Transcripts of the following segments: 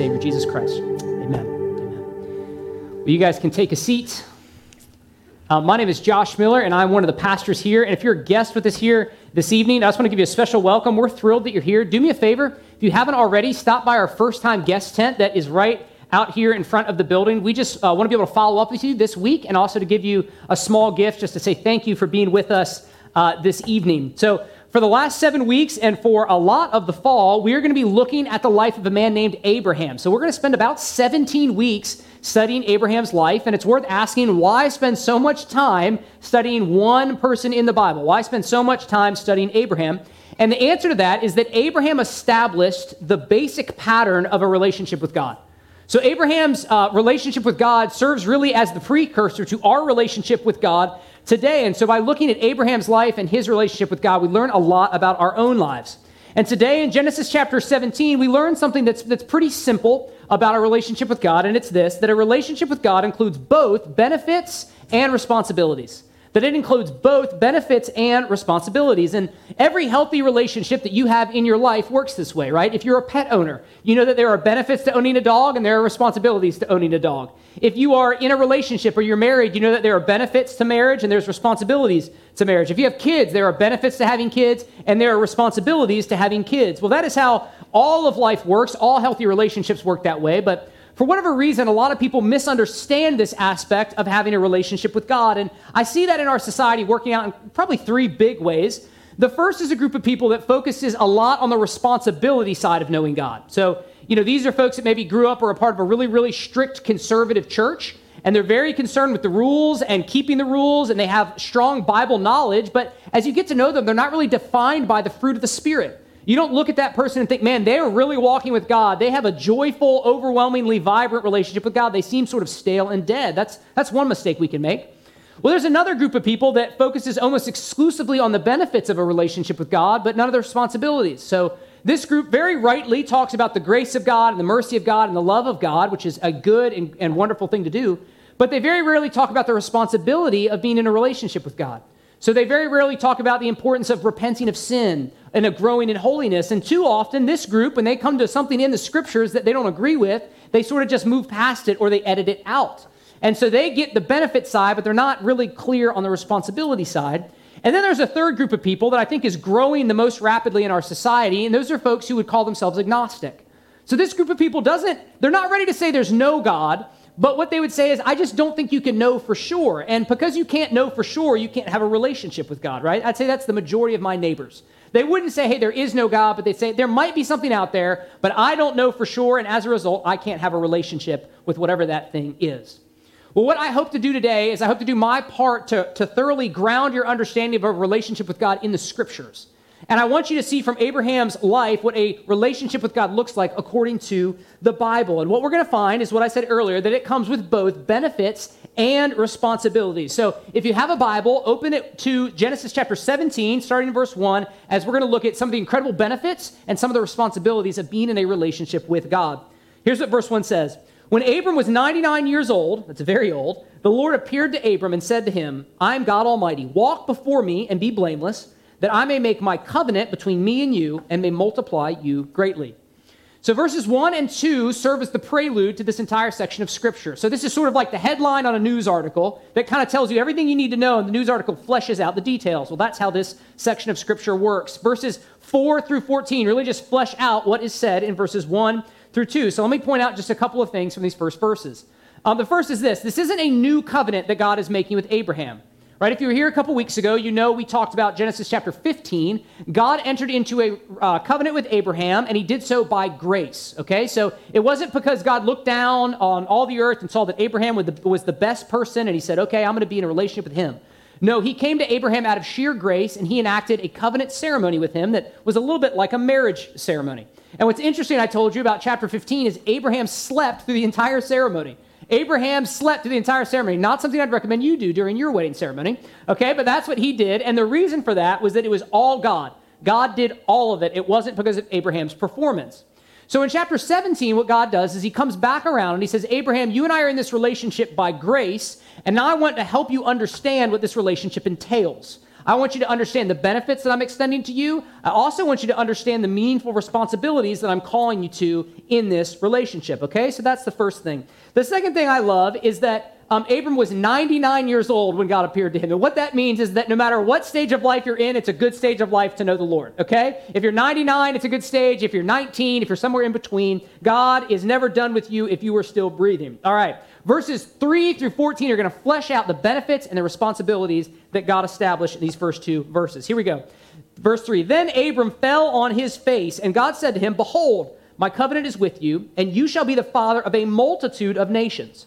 Savior, Jesus Christ. Amen. Amen. Well, you guys can take a seat. Uh, my name is Josh Miller, and I'm one of the pastors here. And if you're a guest with us here this evening, I just want to give you a special welcome. We're thrilled that you're here. Do me a favor, if you haven't already, stop by our first time guest tent that is right out here in front of the building. We just uh, want to be able to follow up with you this week and also to give you a small gift just to say thank you for being with us uh, this evening. So, for the last seven weeks and for a lot of the fall, we are going to be looking at the life of a man named Abraham. So, we're going to spend about 17 weeks studying Abraham's life, and it's worth asking why spend so much time studying one person in the Bible? Why spend so much time studying Abraham? And the answer to that is that Abraham established the basic pattern of a relationship with God. So, Abraham's uh, relationship with God serves really as the precursor to our relationship with God today. And so, by looking at Abraham's life and his relationship with God, we learn a lot about our own lives. And today in Genesis chapter 17, we learn something that's, that's pretty simple about our relationship with God, and it's this that a relationship with God includes both benefits and responsibilities that it includes both benefits and responsibilities. And every healthy relationship that you have in your life works this way, right? If you're a pet owner, you know that there are benefits to owning a dog and there are responsibilities to owning a dog. If you are in a relationship or you're married, you know that there are benefits to marriage and there's responsibilities to marriage. If you have kids, there are benefits to having kids and there are responsibilities to having kids. Well, that is how all of life works. All healthy relationships work that way, but for whatever reason, a lot of people misunderstand this aspect of having a relationship with God. And I see that in our society working out in probably three big ways. The first is a group of people that focuses a lot on the responsibility side of knowing God. So, you know, these are folks that maybe grew up or are part of a really, really strict conservative church, and they're very concerned with the rules and keeping the rules, and they have strong Bible knowledge. But as you get to know them, they're not really defined by the fruit of the Spirit. You don't look at that person and think, man, they are really walking with God. They have a joyful, overwhelmingly vibrant relationship with God. They seem sort of stale and dead. That's, that's one mistake we can make. Well, there's another group of people that focuses almost exclusively on the benefits of a relationship with God, but none of the responsibilities. So this group very rightly talks about the grace of God and the mercy of God and the love of God, which is a good and, and wonderful thing to do. But they very rarely talk about the responsibility of being in a relationship with God. So they very rarely talk about the importance of repenting of sin and of growing in holiness. And too often, this group, when they come to something in the scriptures that they don't agree with, they sort of just move past it or they edit it out. And so they get the benefit side, but they're not really clear on the responsibility side. And then there's a third group of people that I think is growing the most rapidly in our society, and those are folks who would call themselves agnostic. So this group of people doesn't, they're not ready to say there's no God, but what they would say is, I just don't think you can know for sure. And because you can't know for sure, you can't have a relationship with God, right? I'd say that's the majority of my neighbors. They wouldn't say, hey, there is no God, but they'd say, there might be something out there, but I don't know for sure. And as a result, I can't have a relationship with whatever that thing is. Well, what I hope to do today is I hope to do my part to, to thoroughly ground your understanding of a relationship with God in the scriptures. And I want you to see from Abraham's life what a relationship with God looks like according to the Bible. And what we're going to find is what I said earlier that it comes with both benefits and responsibilities. So if you have a Bible, open it to Genesis chapter 17, starting in verse 1, as we're going to look at some of the incredible benefits and some of the responsibilities of being in a relationship with God. Here's what verse 1 says When Abram was 99 years old, that's very old, the Lord appeared to Abram and said to him, I am God Almighty. Walk before me and be blameless that I may make my covenant between me and you and may multiply you greatly. So, verses 1 and 2 serve as the prelude to this entire section of Scripture. So, this is sort of like the headline on a news article that kind of tells you everything you need to know, and the news article fleshes out the details. Well, that's how this section of Scripture works. Verses 4 through 14 really just flesh out what is said in verses 1 through 2. So, let me point out just a couple of things from these first verses. Um, the first is this this isn't a new covenant that God is making with Abraham. Right? If you were here a couple weeks ago, you know we talked about Genesis chapter 15. God entered into a uh, covenant with Abraham, and he did so by grace. Okay? So it wasn't because God looked down on all the earth and saw that Abraham was the, was the best person, and he said, okay, I'm going to be in a relationship with him. No, he came to Abraham out of sheer grace, and he enacted a covenant ceremony with him that was a little bit like a marriage ceremony. And what's interesting, I told you about chapter 15, is Abraham slept through the entire ceremony. Abraham slept through the entire ceremony. Not something I'd recommend you do during your wedding ceremony, okay? But that's what he did. And the reason for that was that it was all God. God did all of it. It wasn't because of Abraham's performance. So in chapter 17, what God does is he comes back around and he says, Abraham, you and I are in this relationship by grace, and now I want to help you understand what this relationship entails. I want you to understand the benefits that I'm extending to you. I also want you to understand the meaningful responsibilities that I'm calling you to in this relationship, okay? So that's the first thing. The second thing I love is that um, Abram was 99 years old when God appeared to him. And what that means is that no matter what stage of life you're in, it's a good stage of life to know the Lord, okay? If you're 99, it's a good stage. If you're 19, if you're somewhere in between, God is never done with you if you are still breathing. All right. Verses 3 through 14 are going to flesh out the benefits and the responsibilities that God established in these first two verses. Here we go. Verse 3 Then Abram fell on his face, and God said to him, Behold, my covenant is with you, and you shall be the father of a multitude of nations.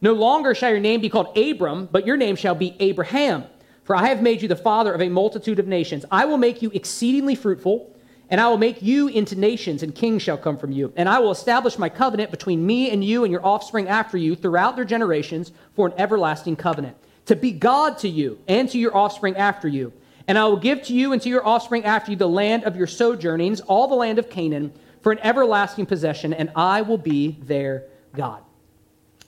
No longer shall your name be called Abram, but your name shall be Abraham. For I have made you the father of a multitude of nations. I will make you exceedingly fruitful, and I will make you into nations, and kings shall come from you. And I will establish my covenant between me and you and your offspring after you throughout their generations for an everlasting covenant, to be God to you and to your offspring after you. And I will give to you and to your offspring after you the land of your sojournings, all the land of Canaan, for an everlasting possession, and I will be their God.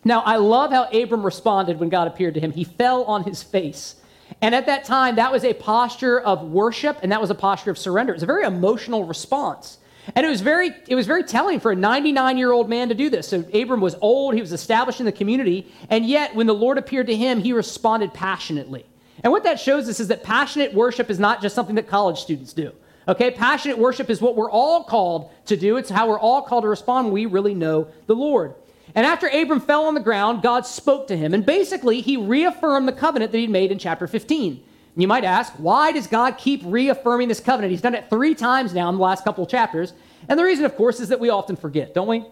Now, I love how Abram responded when God appeared to him. He fell on his face. And at that time, that was a posture of worship and that was a posture of surrender. It was a very emotional response. And it was very, it was very telling for a 99 year old man to do this. So Abram was old, he was established in the community, and yet when the Lord appeared to him, he responded passionately. And what that shows us is that passionate worship is not just something that college students do. Okay, passionate worship is what we're all called to do. It's how we're all called to respond when we really know the Lord. And after Abram fell on the ground, God spoke to him. And basically, he reaffirmed the covenant that he'd made in chapter 15. And you might ask, why does God keep reaffirming this covenant? He's done it three times now in the last couple of chapters. And the reason, of course, is that we often forget, don't we?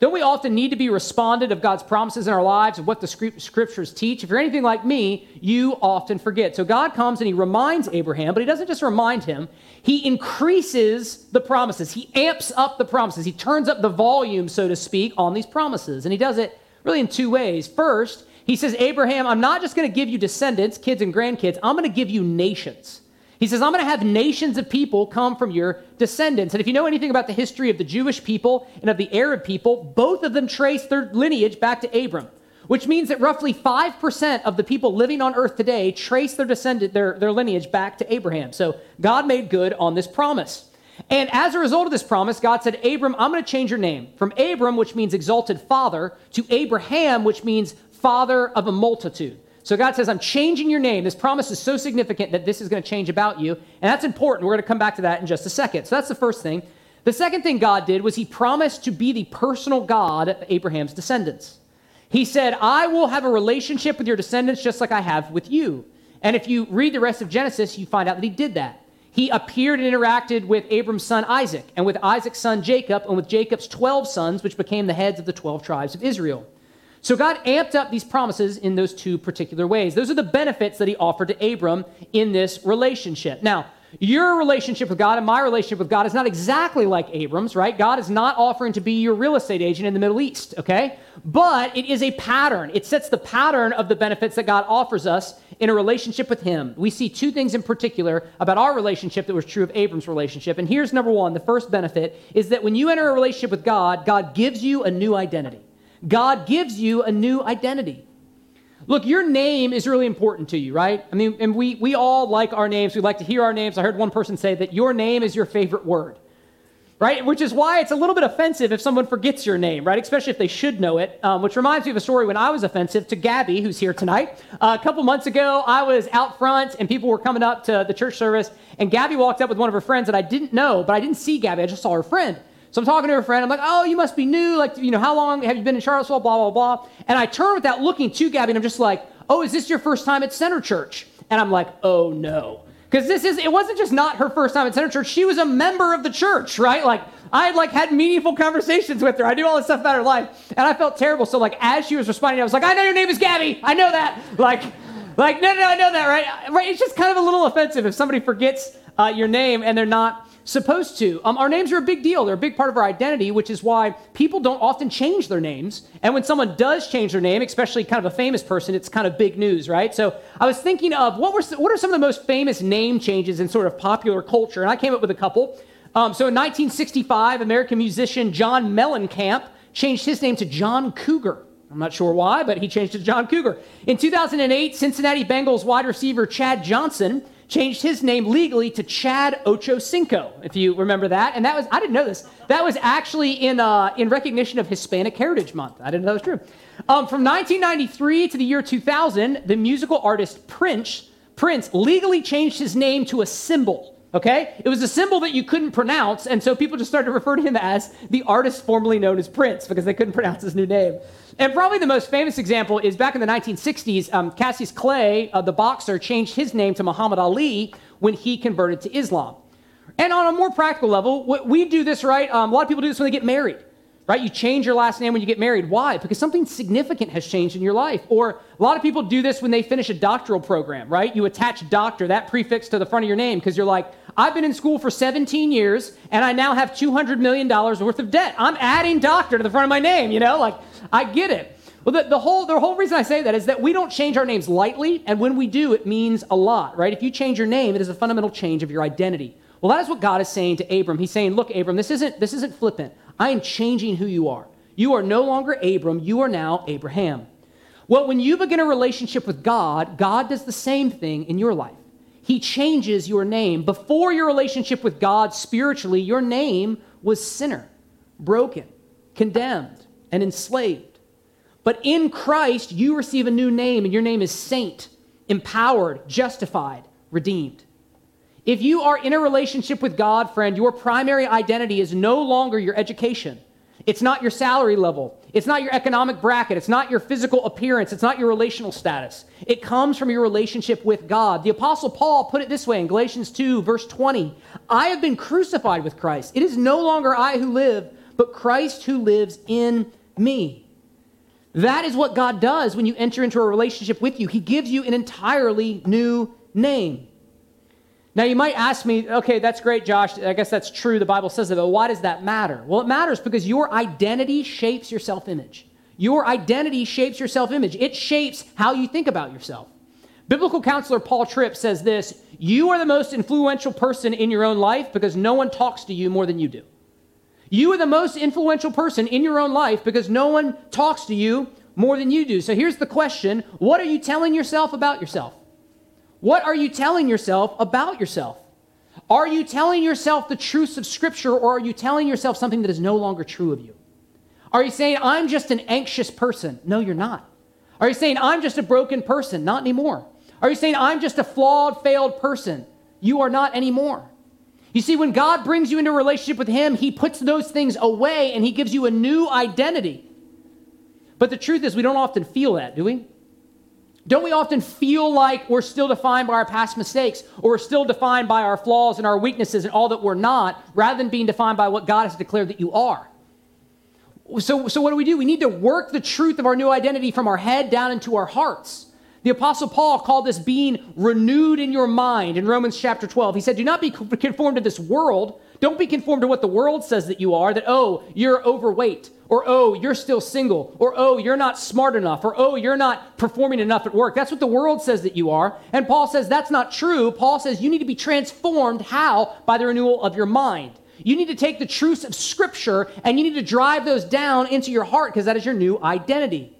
Don't we often need to be responded of God's promises in our lives, of what the scriptures teach? If you're anything like me, you often forget. So God comes and he reminds Abraham, but he doesn't just remind him, he increases the promises. He amps up the promises. He turns up the volume, so to speak, on these promises. And he does it really in two ways. First, he says, Abraham, I'm not just going to give you descendants, kids and grandkids, I'm going to give you nations. He says, I'm going to have nations of people come from your descendants. And if you know anything about the history of the Jewish people and of the Arab people, both of them trace their lineage back to Abram, which means that roughly 5% of the people living on earth today trace their descendant, their, their lineage back to Abraham. So God made good on this promise. And as a result of this promise, God said, Abram, I'm going to change your name from Abram, which means exalted father, to Abraham, which means father of a multitude. So God says, I'm changing your name. This promise is so significant that this is going to change about you. And that's important. We're going to come back to that in just a second. So that's the first thing. The second thing God did was he promised to be the personal God of Abraham's descendants. He said, I will have a relationship with your descendants just like I have with you. And if you read the rest of Genesis, you find out that he did that. He appeared and interacted with Abram's son Isaac, and with Isaac's son Jacob, and with Jacob's 12 sons, which became the heads of the 12 tribes of Israel. So God amped up these promises in those two particular ways. Those are the benefits that he offered to Abram in this relationship. Now, your relationship with God and my relationship with God is not exactly like Abram's, right? God is not offering to be your real estate agent in the Middle East, okay? But it is a pattern. It sets the pattern of the benefits that God offers us in a relationship with Him. We see two things in particular about our relationship that was true of Abram's relationship. And here's number one the first benefit is that when you enter a relationship with God, God gives you a new identity. God gives you a new identity. Look, your name is really important to you, right? I mean, and we, we all like our names. We like to hear our names. I heard one person say that your name is your favorite word, right? Which is why it's a little bit offensive if someone forgets your name, right? Especially if they should know it. Um, which reminds me of a story when I was offensive to Gabby, who's here tonight. Uh, a couple months ago, I was out front and people were coming up to the church service, and Gabby walked up with one of her friends that I didn't know, but I didn't see Gabby. I just saw her friend. So I'm talking to a friend. I'm like, oh, you must be new. Like, you know, how long have you been in Charlottesville? Blah, blah, blah. And I turn without looking to Gabby and I'm just like, oh, is this your first time at Center Church? And I'm like, oh, no. Because this is, it wasn't just not her first time at Center Church. She was a member of the church, right? Like, I had like had meaningful conversations with her. I knew all this stuff about her life. And I felt terrible. So like as she was responding, I was like, I know your name is Gabby. I know that. Like, like, no, no, I know that, right? Right. It's just kind of a little offensive if somebody forgets uh, your name and they're not supposed to. Um, our names are a big deal. They're a big part of our identity, which is why people don't often change their names. And when someone does change their name, especially kind of a famous person, it's kind of big news, right? So I was thinking of what were what are some of the most famous name changes in sort of popular culture, and I came up with a couple. Um, so in 1965, American musician John Mellencamp changed his name to John Cougar. I'm not sure why, but he changed it to John Cougar. In 2008, Cincinnati Bengals wide receiver Chad Johnson changed his name legally to Chad Ochocinco, if you remember that. And that was, I didn't know this, that was actually in, uh, in recognition of Hispanic Heritage Month. I didn't know that was true. Um, from 1993 to the year 2000, the musical artist Prince, Prince legally changed his name to a symbol. Okay? It was a symbol that you couldn't pronounce, and so people just started to refer to him as the artist formerly known as Prince because they couldn't pronounce his new name. And probably the most famous example is back in the 1960s, um, Cassius Clay, uh, the boxer, changed his name to Muhammad Ali when he converted to Islam. And on a more practical level, we do this, right? Um, a lot of people do this when they get married right? You change your last name when you get married. Why? Because something significant has changed in your life. Or a lot of people do this when they finish a doctoral program, right? You attach doctor, that prefix to the front of your name, because you're like, I've been in school for 17 years and I now have $200 million worth of debt. I'm adding doctor to the front of my name, you know? Like, I get it. Well, the, the, whole, the whole reason I say that is that we don't change our names lightly, and when we do, it means a lot, right? If you change your name, it is a fundamental change of your identity. Well, that is what God is saying to Abram. He's saying, Look, Abram, this isn't, this isn't flippant. I am changing who you are. You are no longer Abram, you are now Abraham. Well, when you begin a relationship with God, God does the same thing in your life. He changes your name. Before your relationship with God spiritually, your name was sinner, broken, condemned, and enslaved. But in Christ, you receive a new name, and your name is saint, empowered, justified, redeemed. If you are in a relationship with God, friend, your primary identity is no longer your education. It's not your salary level. It's not your economic bracket. It's not your physical appearance. It's not your relational status. It comes from your relationship with God. The Apostle Paul put it this way in Galatians 2, verse 20 I have been crucified with Christ. It is no longer I who live, but Christ who lives in me. That is what God does when you enter into a relationship with you. He gives you an entirely new name. Now, you might ask me, okay, that's great, Josh. I guess that's true. The Bible says it, but why does that matter? Well, it matters because your identity shapes your self image. Your identity shapes your self image, it shapes how you think about yourself. Biblical counselor Paul Tripp says this You are the most influential person in your own life because no one talks to you more than you do. You are the most influential person in your own life because no one talks to you more than you do. So here's the question What are you telling yourself about yourself? What are you telling yourself about yourself? Are you telling yourself the truths of Scripture or are you telling yourself something that is no longer true of you? Are you saying, I'm just an anxious person? No, you're not. Are you saying, I'm just a broken person? Not anymore. Are you saying, I'm just a flawed, failed person? You are not anymore. You see, when God brings you into a relationship with Him, He puts those things away and He gives you a new identity. But the truth is, we don't often feel that, do we? Don't we often feel like we're still defined by our past mistakes or we're still defined by our flaws and our weaknesses and all that we're not rather than being defined by what God has declared that you are? So, so what do we do? We need to work the truth of our new identity from our head down into our hearts. The Apostle Paul called this being renewed in your mind in Romans chapter 12. He said, Do not be conformed to this world. Don't be conformed to what the world says that you are, that, oh, you're overweight, or oh, you're still single, or oh, you're not smart enough, or oh, you're not performing enough at work. That's what the world says that you are. And Paul says that's not true. Paul says you need to be transformed. How? By the renewal of your mind. You need to take the truths of Scripture and you need to drive those down into your heart because that is your new identity.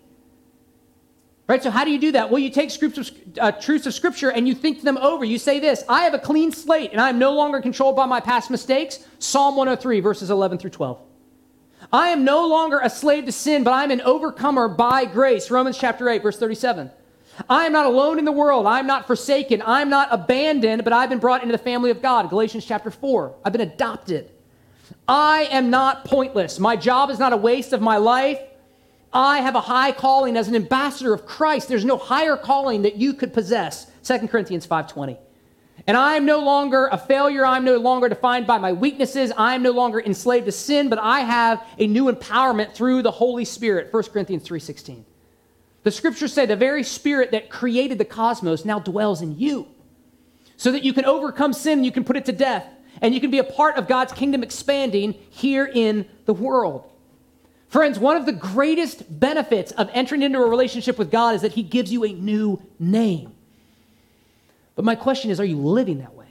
Right? So, how do you do that? Well, you take scripts uh, truths of Scripture and you think them over. You say this I have a clean slate and I am no longer controlled by my past mistakes. Psalm 103, verses 11 through 12. I am no longer a slave to sin, but I'm an overcomer by grace. Romans chapter 8, verse 37. I am not alone in the world. I am not forsaken. I'm not abandoned, but I've been brought into the family of God. Galatians chapter 4. I've been adopted. I am not pointless. My job is not a waste of my life. I have a high calling as an ambassador of Christ. There's no higher calling that you could possess. 2 Corinthians 5:20. And I am no longer a failure. I'm no longer defined by my weaknesses. I am no longer enslaved to sin, but I have a new empowerment through the Holy Spirit. 1 Corinthians 3:16. The scriptures say the very spirit that created the cosmos now dwells in you. So that you can overcome sin, you can put it to death, and you can be a part of God's kingdom expanding here in the world. Friends, one of the greatest benefits of entering into a relationship with God is that He gives you a new name. But my question is are you living that way?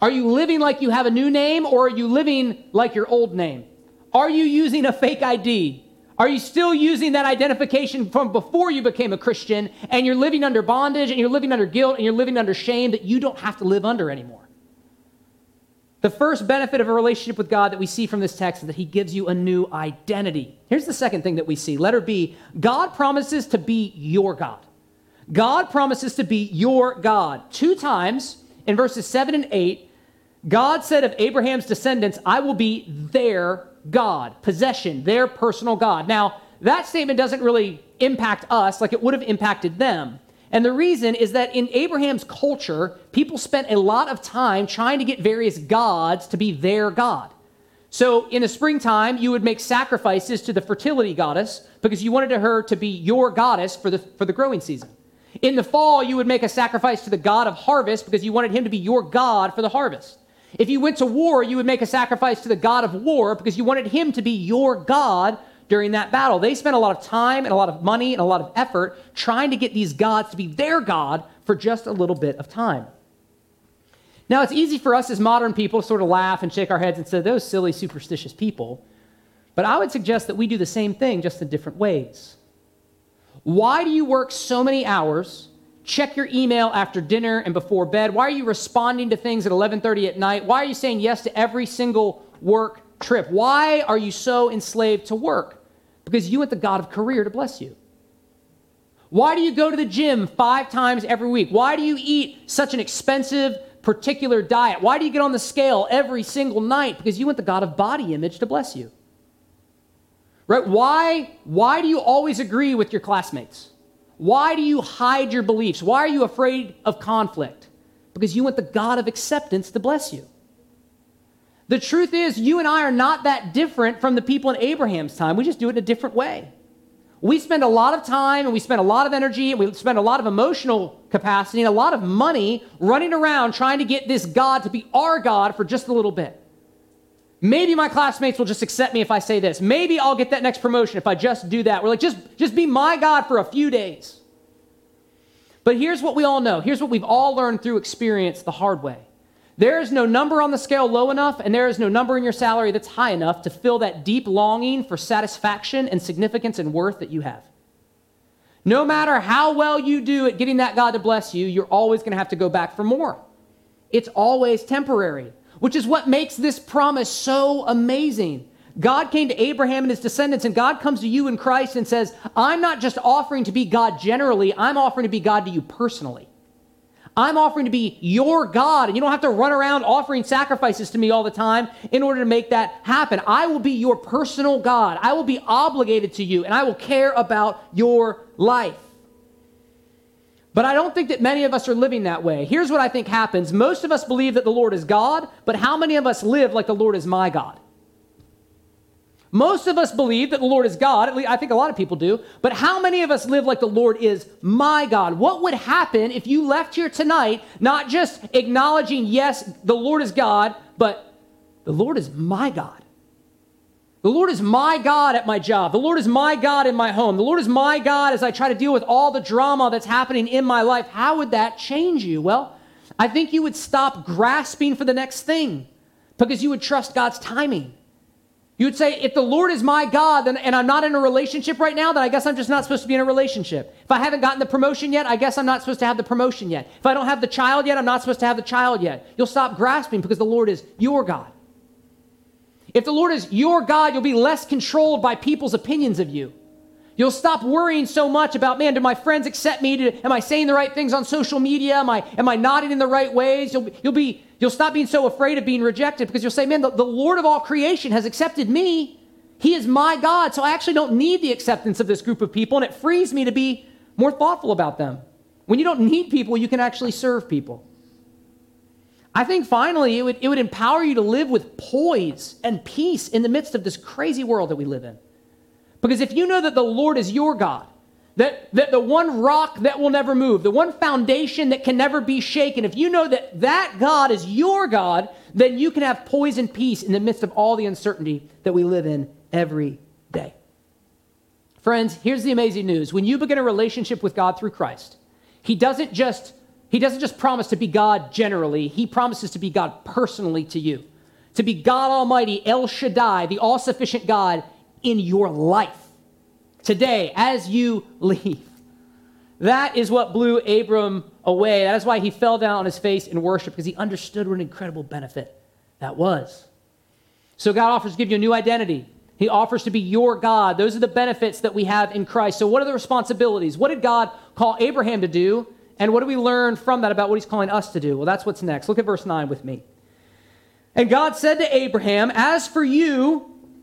Are you living like you have a new name or are you living like your old name? Are you using a fake ID? Are you still using that identification from before you became a Christian and you're living under bondage and you're living under guilt and you're living under shame that you don't have to live under anymore? The first benefit of a relationship with God that we see from this text is that He gives you a new identity. Here's the second thing that we see. Letter B God promises to be your God. God promises to be your God. Two times in verses 7 and 8, God said of Abraham's descendants, I will be their God, possession, their personal God. Now, that statement doesn't really impact us like it would have impacted them. And the reason is that in Abraham's culture, people spent a lot of time trying to get various gods to be their God. So in the springtime, you would make sacrifices to the fertility goddess because you wanted her to be your goddess for the, for the growing season. In the fall, you would make a sacrifice to the god of harvest because you wanted him to be your god for the harvest. If you went to war, you would make a sacrifice to the god of war because you wanted him to be your god during that battle. They spent a lot of time and a lot of money and a lot of effort trying to get these gods to be their god for just a little bit of time. Now, it's easy for us as modern people to sort of laugh and shake our heads and say, those silly, superstitious people. But I would suggest that we do the same thing just in different ways. Why do you work so many hours? Check your email after dinner and before bed. Why are you responding to things at 11:30 at night? Why are you saying yes to every single work trip? Why are you so enslaved to work? Because you want the God of career to bless you. Why do you go to the gym 5 times every week? Why do you eat such an expensive particular diet? Why do you get on the scale every single night? Because you want the God of body image to bless you. Right? Why, why do you always agree with your classmates? Why do you hide your beliefs? Why are you afraid of conflict? Because you want the God of acceptance to bless you. The truth is, you and I are not that different from the people in Abraham's time. We just do it in a different way. We spend a lot of time and we spend a lot of energy and we spend a lot of emotional capacity and a lot of money running around trying to get this God to be our God for just a little bit. Maybe my classmates will just accept me if I say this. Maybe I'll get that next promotion if I just do that. We're like, just, just be my God for a few days. But here's what we all know. Here's what we've all learned through experience the hard way. There is no number on the scale low enough, and there is no number in your salary that's high enough to fill that deep longing for satisfaction and significance and worth that you have. No matter how well you do at getting that God to bless you, you're always going to have to go back for more. It's always temporary which is what makes this promise so amazing. God came to Abraham and his descendants, and God comes to you in Christ and says, I'm not just offering to be God generally, I'm offering to be God to you personally. I'm offering to be your God, and you don't have to run around offering sacrifices to me all the time in order to make that happen. I will be your personal God. I will be obligated to you, and I will care about your life. But I don't think that many of us are living that way. Here's what I think happens most of us believe that the Lord is God, but how many of us live like the Lord is my God? Most of us believe that the Lord is God. At least I think a lot of people do. But how many of us live like the Lord is my God? What would happen if you left here tonight not just acknowledging, yes, the Lord is God, but the Lord is my God? The Lord is my God at my job. The Lord is my God in my home. The Lord is my God as I try to deal with all the drama that's happening in my life. How would that change you? Well, I think you would stop grasping for the next thing because you would trust God's timing. You would say, if the Lord is my God then, and I'm not in a relationship right now, then I guess I'm just not supposed to be in a relationship. If I haven't gotten the promotion yet, I guess I'm not supposed to have the promotion yet. If I don't have the child yet, I'm not supposed to have the child yet. You'll stop grasping because the Lord is your God. If the Lord is your God, you'll be less controlled by people's opinions of you. You'll stop worrying so much about, man, do my friends accept me? Am I saying the right things on social media? Am I, am I nodding in the right ways? You'll, you'll, be, you'll stop being so afraid of being rejected because you'll say, man, the, the Lord of all creation has accepted me. He is my God. So I actually don't need the acceptance of this group of people, and it frees me to be more thoughtful about them. When you don't need people, you can actually serve people. I think finally it would, it would empower you to live with poise and peace in the midst of this crazy world that we live in. Because if you know that the Lord is your God, that, that the one rock that will never move, the one foundation that can never be shaken, if you know that that God is your God, then you can have poise and peace in the midst of all the uncertainty that we live in every day. Friends, here's the amazing news. When you begin a relationship with God through Christ, He doesn't just he doesn't just promise to be God generally, He promises to be God personally to you. To be God Almighty, El Shaddai, the all sufficient God in your life. Today as you leave. That is what blew Abram away. That is why he fell down on his face in worship, because he understood what an incredible benefit that was. So God offers to give you a new identity. He offers to be your God. Those are the benefits that we have in Christ. So, what are the responsibilities? What did God call Abraham to do? And what do we learn from that about what he's calling us to do? Well, that's what's next. Look at verse 9 with me. And God said to Abraham, As for you,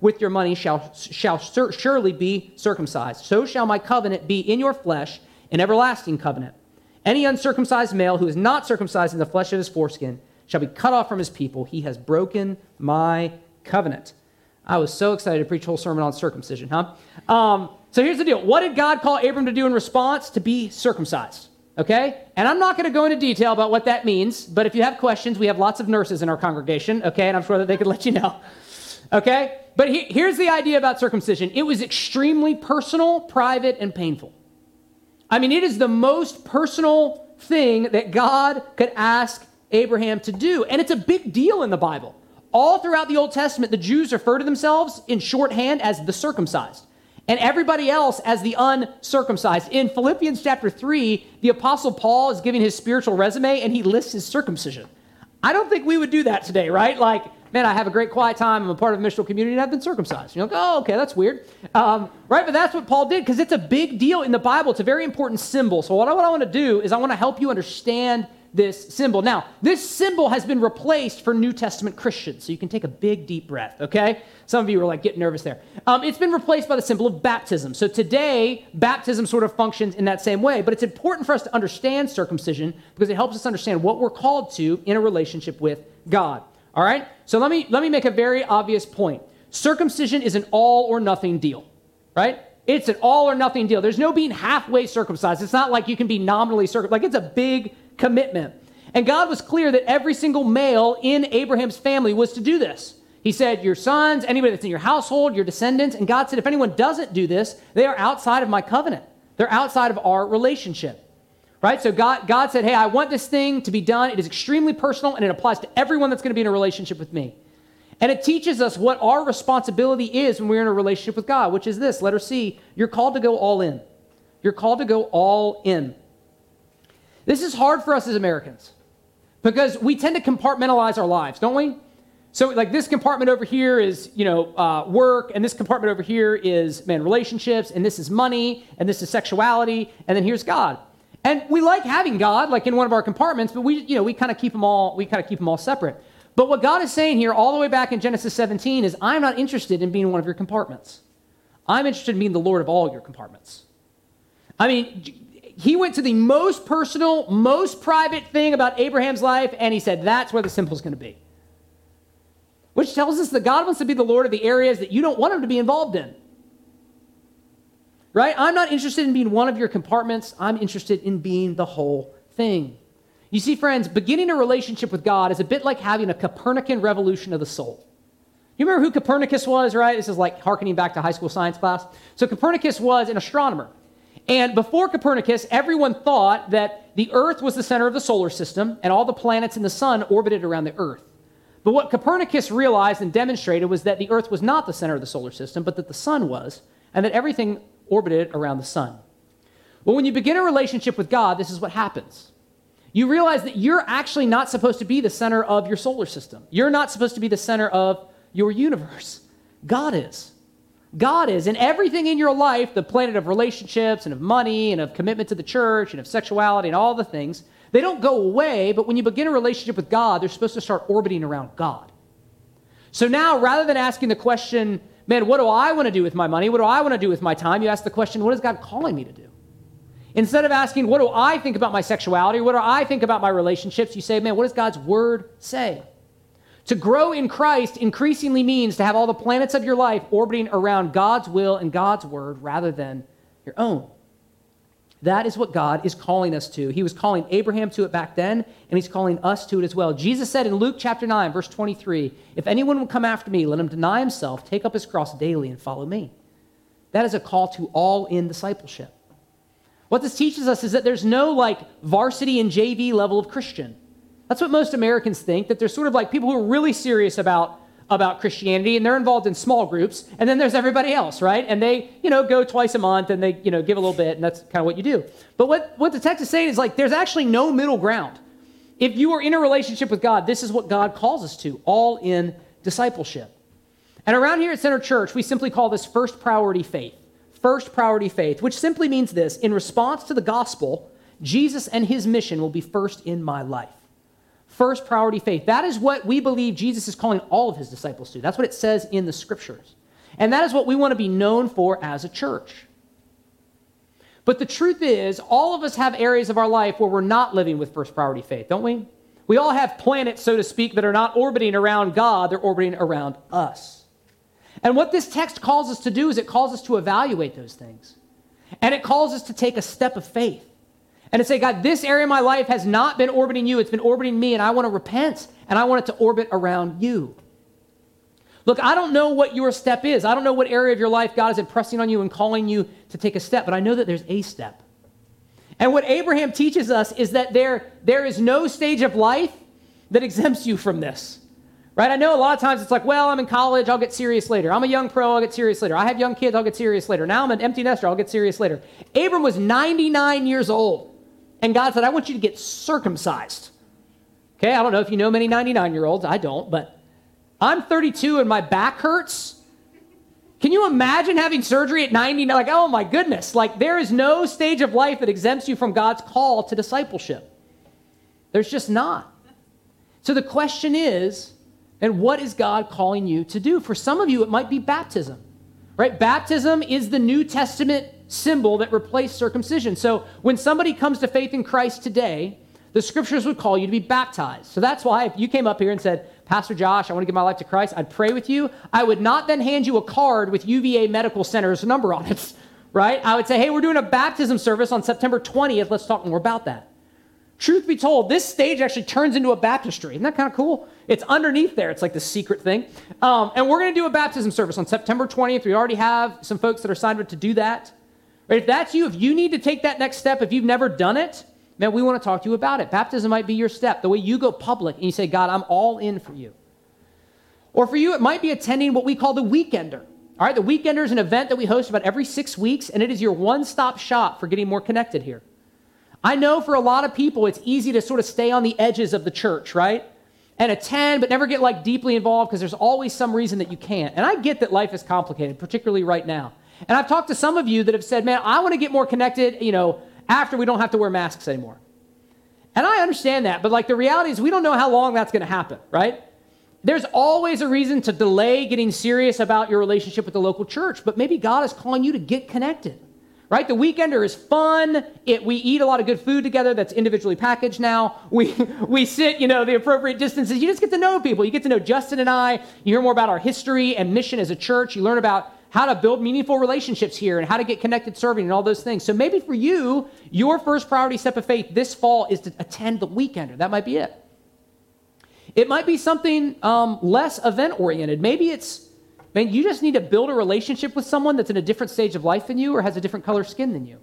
with your money shall, shall surely be circumcised. So shall my covenant be in your flesh, an everlasting covenant. Any uncircumcised male who is not circumcised in the flesh of his foreskin shall be cut off from his people. He has broken my covenant. I was so excited to preach a whole sermon on circumcision, huh? Um, so here's the deal. What did God call Abram to do in response? To be circumcised. Okay? And I'm not going to go into detail about what that means, but if you have questions, we have lots of nurses in our congregation, okay? And I'm sure that they could let you know. Okay? But he, here's the idea about circumcision it was extremely personal, private, and painful. I mean, it is the most personal thing that God could ask Abraham to do. And it's a big deal in the Bible. All throughout the Old Testament, the Jews refer to themselves in shorthand as the circumcised and everybody else as the uncircumcised. In Philippians chapter 3, the Apostle Paul is giving his spiritual resume and he lists his circumcision. I don't think we would do that today, right? Like, man, I have a great quiet time. I'm a part of a missional community and I've been circumcised. You're like, oh, okay, that's weird. Um, right? But that's what Paul did because it's a big deal in the Bible. It's a very important symbol. So, what I, what I want to do is I want to help you understand this symbol. Now, this symbol has been replaced for New Testament Christians, so you can take a big, deep breath, okay? Some of you are like getting nervous there. Um, it's been replaced by the symbol of baptism. So today, baptism sort of functions in that same way, but it's important for us to understand circumcision because it helps us understand what we're called to in a relationship with God. All right? So let me let me make a very obvious point. Circumcision is an all or nothing deal, right? It's an all or nothing deal. There's no being halfway circumcised. It's not like you can be nominally circumcised. Like it's a big commitment. And God was clear that every single male in Abraham's family was to do this. He said, Your sons, anybody that's in your household, your descendants. And God said, If anyone doesn't do this, they are outside of my covenant. They're outside of our relationship. Right? So God, God said, Hey, I want this thing to be done. It is extremely personal and it applies to everyone that's going to be in a relationship with me. And it teaches us what our responsibility is when we're in a relationship with God, which is this letter C, you're called to go all in. You're called to go all in. This is hard for us as Americans because we tend to compartmentalize our lives, don't we? So, like this compartment over here is, you know, uh, work, and this compartment over here is, man, relationships, and this is money, and this is sexuality, and then here's God. And we like having God, like in one of our compartments, but we, you know, we kind of keep them all, we kind of keep them all separate. But what God is saying here, all the way back in Genesis 17, is I'm not interested in being one of your compartments. I'm interested in being the Lord of all your compartments. I mean, he went to the most personal, most private thing about Abraham's life, and he said, that's where the symbol is going to be. Which tells us that God wants to be the Lord of the areas that you don't want him to be involved in. Right? I'm not interested in being one of your compartments. I'm interested in being the whole thing. You see, friends, beginning a relationship with God is a bit like having a Copernican revolution of the soul. You remember who Copernicus was, right? This is like harkening back to high school science class. So, Copernicus was an astronomer. And before Copernicus, everyone thought that the Earth was the center of the solar system and all the planets in the sun orbited around the Earth. But what Copernicus realized and demonstrated was that the Earth was not the center of the solar system, but that the sun was, and that everything orbited around the sun. Well, when you begin a relationship with God, this is what happens. You realize that you're actually not supposed to be the center of your solar system. You're not supposed to be the center of your universe. God is. God is. And everything in your life, the planet of relationships and of money and of commitment to the church and of sexuality and all the things, they don't go away, but when you begin a relationship with God, they're supposed to start orbiting around God. So now, rather than asking the question, man, what do I want to do with my money? What do I want to do with my time? You ask the question, what is God calling me to do? Instead of asking, what do I think about my sexuality? What do I think about my relationships? You say, man, what does God's word say? To grow in Christ increasingly means to have all the planets of your life orbiting around God's will and God's word rather than your own. That is what God is calling us to. He was calling Abraham to it back then, and he's calling us to it as well. Jesus said in Luke chapter 9, verse 23, If anyone will come after me, let him deny himself, take up his cross daily, and follow me. That is a call to all in discipleship. What this teaches us is that there's no like varsity and JV level of Christian. That's what most Americans think, that there's sort of like people who are really serious about about Christianity and they're involved in small groups. And then there's everybody else, right? And they, you know, go twice a month and they, you know, give a little bit and that's kind of what you do. But what, what the text is saying is like there's actually no middle ground. If you are in a relationship with God, this is what God calls us to, all in discipleship. And around here at Center Church, we simply call this first priority faith. First priority faith, which simply means this in response to the gospel, Jesus and his mission will be first in my life first priority faith. That is what we believe Jesus is calling all of his disciples to. That's what it says in the scriptures. And that is what we want to be known for as a church. But the truth is, all of us have areas of our life where we're not living with first priority faith, don't we? We all have planets, so to speak, that are not orbiting around God, they're orbiting around us. And what this text calls us to do is it calls us to evaluate those things. And it calls us to take a step of faith and to say, God, this area of my life has not been orbiting you, it's been orbiting me, and I want to repent, and I want it to orbit around you. Look, I don't know what your step is. I don't know what area of your life God is impressing on you and calling you to take a step, but I know that there's a step. And what Abraham teaches us is that there, there is no stage of life that exempts you from this. Right? I know a lot of times it's like, well, I'm in college, I'll get serious later. I'm a young pro, I'll get serious later. I have young kids, I'll get serious later. Now I'm an empty nester, I'll get serious later. Abram was 99 years old and God said, I want you to get circumcised. Okay, I don't know if you know many 99 year olds. I don't, but I'm 32 and my back hurts. Can you imagine having surgery at 99? Like, oh my goodness. Like, there is no stage of life that exempts you from God's call to discipleship. There's just not. So the question is, and what is God calling you to do? For some of you, it might be baptism, right? Baptism is the New Testament symbol that replaced circumcision. So when somebody comes to faith in Christ today, the scriptures would call you to be baptized. So that's why if you came up here and said, Pastor Josh, I want to give my life to Christ, I'd pray with you. I would not then hand you a card with UVA Medical Center's number on it, right? I would say, hey, we're doing a baptism service on September 20th. Let's talk more about that. Truth be told, this stage actually turns into a baptistry. Isn't that kind of cool? It's underneath there. It's like the secret thing. Um, and we're going to do a baptism service on September 20th. We already have some folks that are signed up to do that. If that's you, if you need to take that next step, if you've never done it, man, we want to talk to you about it. Baptism might be your step, the way you go public and you say, God, I'm all in for you. Or for you, it might be attending what we call the weekender. All right, the weekender is an event that we host about every six weeks, and it is your one stop shop for getting more connected here. I know for a lot of people, it's easy to sort of stay on the edges of the church, right? And attend, but never get like deeply involved because there's always some reason that you can't. And I get that life is complicated, particularly right now. And I've talked to some of you that have said, man, I want to get more connected, you know, after we don't have to wear masks anymore. And I understand that, but like the reality is we don't know how long that's going to happen, right? There's always a reason to delay getting serious about your relationship with the local church, but maybe God is calling you to get connected. Right? The weekender is fun. It, we eat a lot of good food together that's individually packaged now. We, we sit, you know, the appropriate distances. You just get to know people. You get to know Justin and I. You hear more about our history and mission as a church. You learn about how to build meaningful relationships here and how to get connected serving and all those things. So maybe for you, your first priority step of faith this fall is to attend the weekender. That might be it. It might be something um, less event oriented. Maybe it's, man, you just need to build a relationship with someone that's in a different stage of life than you or has a different color skin than you.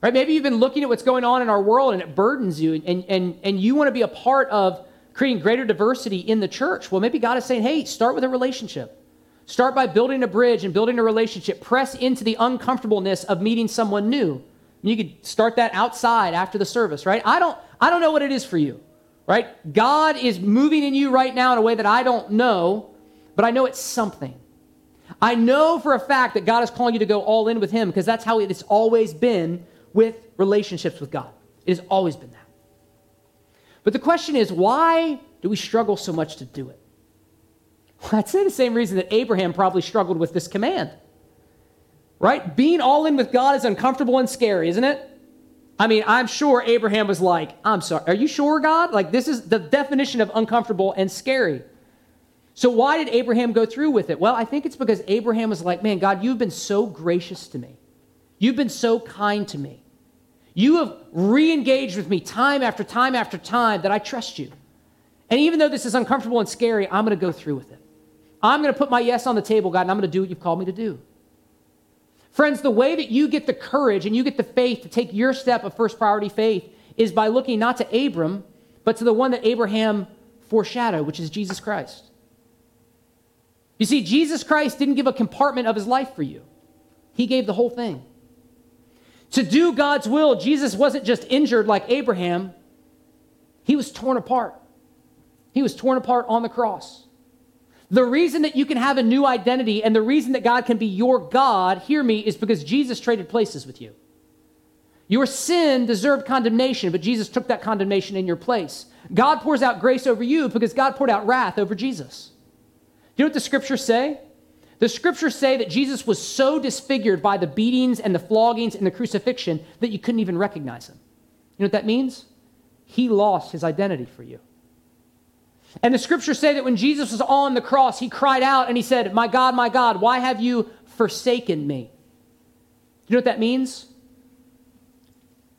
Right? Maybe you've been looking at what's going on in our world and it burdens you and, and, and you want to be a part of creating greater diversity in the church. Well, maybe God is saying, hey, start with a relationship. Start by building a bridge and building a relationship. Press into the uncomfortableness of meeting someone new. You could start that outside after the service, right? I don't, I don't know what it is for you, right? God is moving in you right now in a way that I don't know, but I know it's something. I know for a fact that God is calling you to go all in with Him because that's how it has always been with relationships with God. It has always been that. But the question is, why do we struggle so much to do it? Well, I'd say the same reason that Abraham probably struggled with this command. Right? Being all in with God is uncomfortable and scary, isn't it? I mean, I'm sure Abraham was like, I'm sorry, are you sure, God? Like, this is the definition of uncomfortable and scary. So, why did Abraham go through with it? Well, I think it's because Abraham was like, man, God, you've been so gracious to me. You've been so kind to me. You have re engaged with me time after time after time that I trust you. And even though this is uncomfortable and scary, I'm going to go through with it. I'm going to put my yes on the table, God, and I'm going to do what you've called me to do. Friends, the way that you get the courage and you get the faith to take your step of first priority faith is by looking not to Abram, but to the one that Abraham foreshadowed, which is Jesus Christ. You see, Jesus Christ didn't give a compartment of his life for you, he gave the whole thing. To do God's will, Jesus wasn't just injured like Abraham, he was torn apart. He was torn apart on the cross. The reason that you can have a new identity and the reason that God can be your God, hear me, is because Jesus traded places with you. Your sin deserved condemnation, but Jesus took that condemnation in your place. God pours out grace over you because God poured out wrath over Jesus. Do you know what the scriptures say? The scriptures say that Jesus was so disfigured by the beatings and the floggings and the crucifixion that you couldn't even recognize him. You know what that means? He lost his identity for you. And the scriptures say that when Jesus was on the cross, he cried out and he said, My God, my God, why have you forsaken me? You know what that means?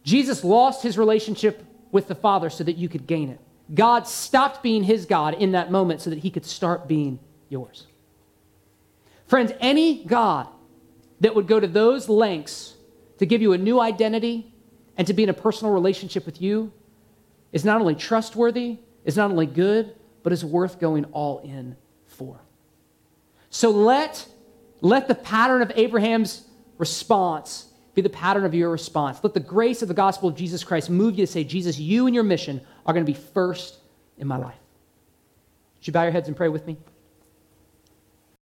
Jesus lost his relationship with the Father so that you could gain it. God stopped being his God in that moment so that he could start being yours. Friends, any God that would go to those lengths to give you a new identity and to be in a personal relationship with you is not only trustworthy, is not only good, but it's worth going all in for. So let, let the pattern of Abraham's response be the pattern of your response. Let the grace of the gospel of Jesus Christ move you to say, Jesus, you and your mission are going to be first in my life. Would you bow your heads and pray with me?